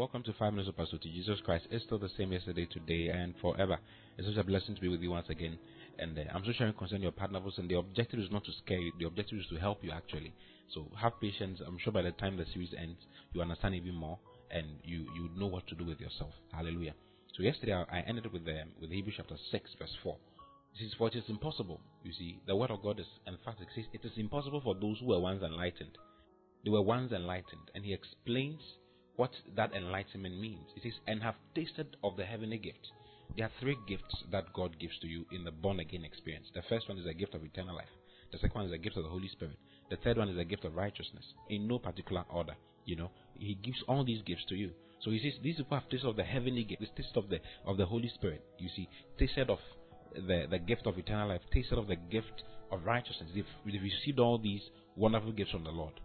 welcome to Five Minutes of Pastor to Jesus Christ. It's still the same yesterday, today, and forever. It's such a blessing to be with you once again. And uh, I'm so sharing concerning your partners, and the objective is not to scare you. The objective is to help you actually. So have patience. I'm sure by the time the series ends, you understand even more, and you you know what to do with yourself. Hallelujah. So yesterday I ended with the, um, with Hebrews chapter six, verse four. This is for it is impossible. You see, the word of God is, emphatic. it is impossible for those who were once enlightened. They were once enlightened, and he explains what that enlightenment means. It says, and have tasted of the heavenly gift. There are three gifts that God gives to you in the born again experience. The first one is a gift of eternal life. The second one is a gift of the Holy Spirit. The third one is a gift of righteousness. In no particular order. You know, He gives all these gifts to you. So He says, these people have tasted of the heavenly gift, this taste of the of the Holy Spirit. You see, tasted of the the gift of eternal life, tasted of the gift of righteousness. They've, they've received all these wonderful gifts from the Lord.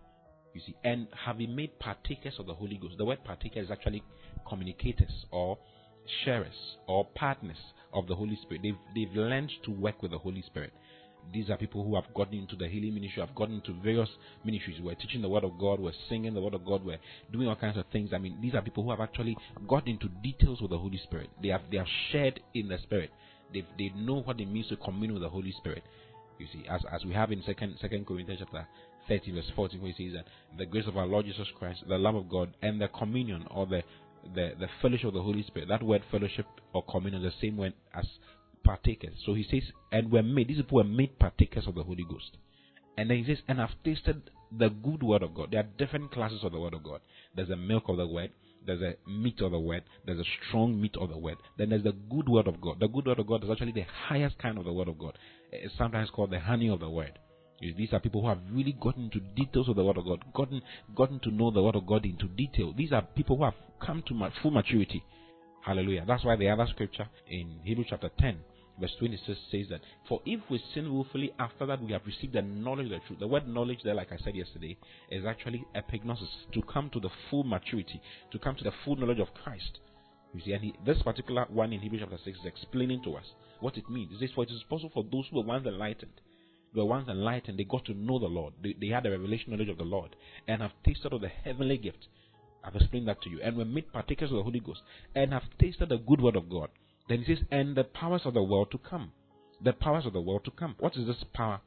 You see, and having made partakers of the Holy Ghost. The word partaker is actually communicators or sharers or partners of the Holy Spirit. They've, they've learned to work with the Holy Spirit. These are people who have gotten into the healing ministry, have gotten into various ministries. We're teaching the Word of God, we're singing the Word of God, we're doing all kinds of things. I mean, these are people who have actually got into details with the Holy Spirit. They have they have shared in the Spirit. They they know what it means to commune with the Holy Spirit. You see, as as we have in second Second Corinthians chapter 30 verse 14 where he says that the grace of our Lord Jesus Christ, the love of God, and the communion or the the, the fellowship of the Holy Spirit. That word fellowship or communion is the same word as partakers. So he says, and we're made, these people were made partakers of the Holy Ghost. And then he says, and I've tasted the good word of God. There are different classes of the word of God. There's the milk of the word, there's a meat of the word, there's a strong meat of the word. Then there's the good word of God. The good word of God is actually the highest kind of the word of God. It's sometimes called the honey of the word. These are people who have really gotten into details of the Word of God, gotten gotten to know the Word of God into detail. These are people who have come to full maturity. Hallelujah. That's why the other scripture in Hebrews chapter 10, verse 26 says that, For if we sin willfully, after that we have received the knowledge of the truth. The word knowledge there, like I said yesterday, is actually epignosis, to come to the full maturity, to come to the full knowledge of Christ. You see, and he, this particular one in Hebrews chapter 6 is explaining to us what it means. It says, For it is possible for those who were once enlightened were once enlightened, they got to know the Lord. They, they had a revelation knowledge of the Lord and have tasted of the heavenly gift. I've explained that to you. And were made partakers of the Holy Ghost and have tasted the good word of God. Then he says, and the powers of the world to come. The powers of the world to come. What is this power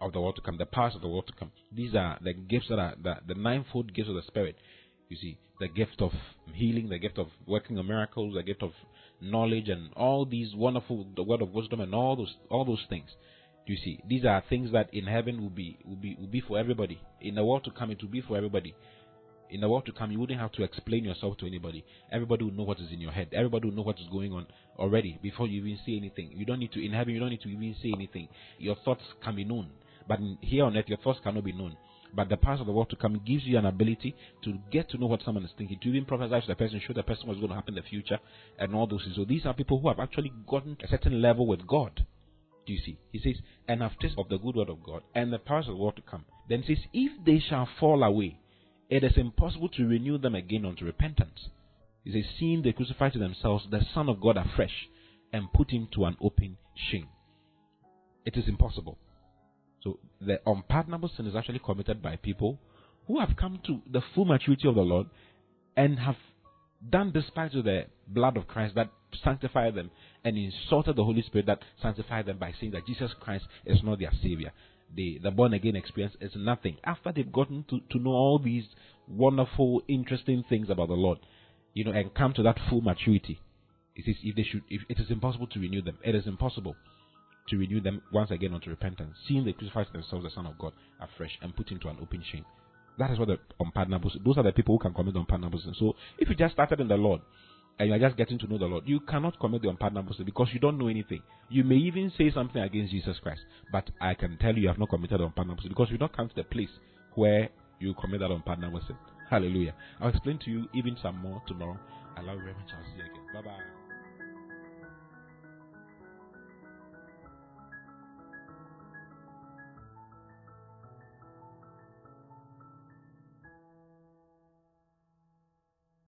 of the world to come? The powers of the world to come. These are the gifts that are the, the ninefold gifts of the Spirit. You see, the gift of healing, the gift of working miracles, the gift of knowledge, and all these wonderful, the word of wisdom, and all those, all those things. You see, these are things that in heaven will be will be will be for everybody. In the world to come, it will be for everybody. In the world to come, you wouldn't have to explain yourself to anybody. Everybody will know what is in your head. Everybody will know what is going on already before you even say anything. You don't need to in heaven. You don't need to even say anything. Your thoughts can be known, but here on earth, your thoughts cannot be known. But the past of the world to come gives you an ability to get to know what someone is thinking, to even prophesy to the person, show the person what's going to happen in the future, and all those things. So these are people who have actually gotten a certain level with God. Do you see? He says, and have tasted of the good word of God and the powers of the world to come. Then he says, if they shall fall away, it is impossible to renew them again unto repentance. He says, seeing they crucify to themselves the Son of God afresh and put him to an open shame. It is impossible. So the unpardonable sin is actually committed by people who have come to the full maturity of the Lord and have done despite to the blood of Christ that sanctified them and insulted the Holy Spirit that sanctified them by saying that Jesus Christ is not their Savior. The, the born again experience is nothing. After they've gotten to, to know all these wonderful, interesting things about the Lord, you know, and come to that full maturity, it is if they should, if it is impossible to renew them, it is impossible to renew them once again unto repentance, seeing they crucify themselves the Son of God afresh and put into an open shame. That is what the unpardonable. Those are the people who can commit unpardonable sin. So if you just started in the Lord and you are just getting to know the Lord, you cannot commit the unpardonable sin because you don't know anything. You may even say something against Jesus Christ, but I can tell you you have not committed the unpardonable sin because you don't come to the place where you commit that unpardonable sin. Hallelujah. I'll explain to you even some more tomorrow. I love you very much. I'll see you again. Bye bye.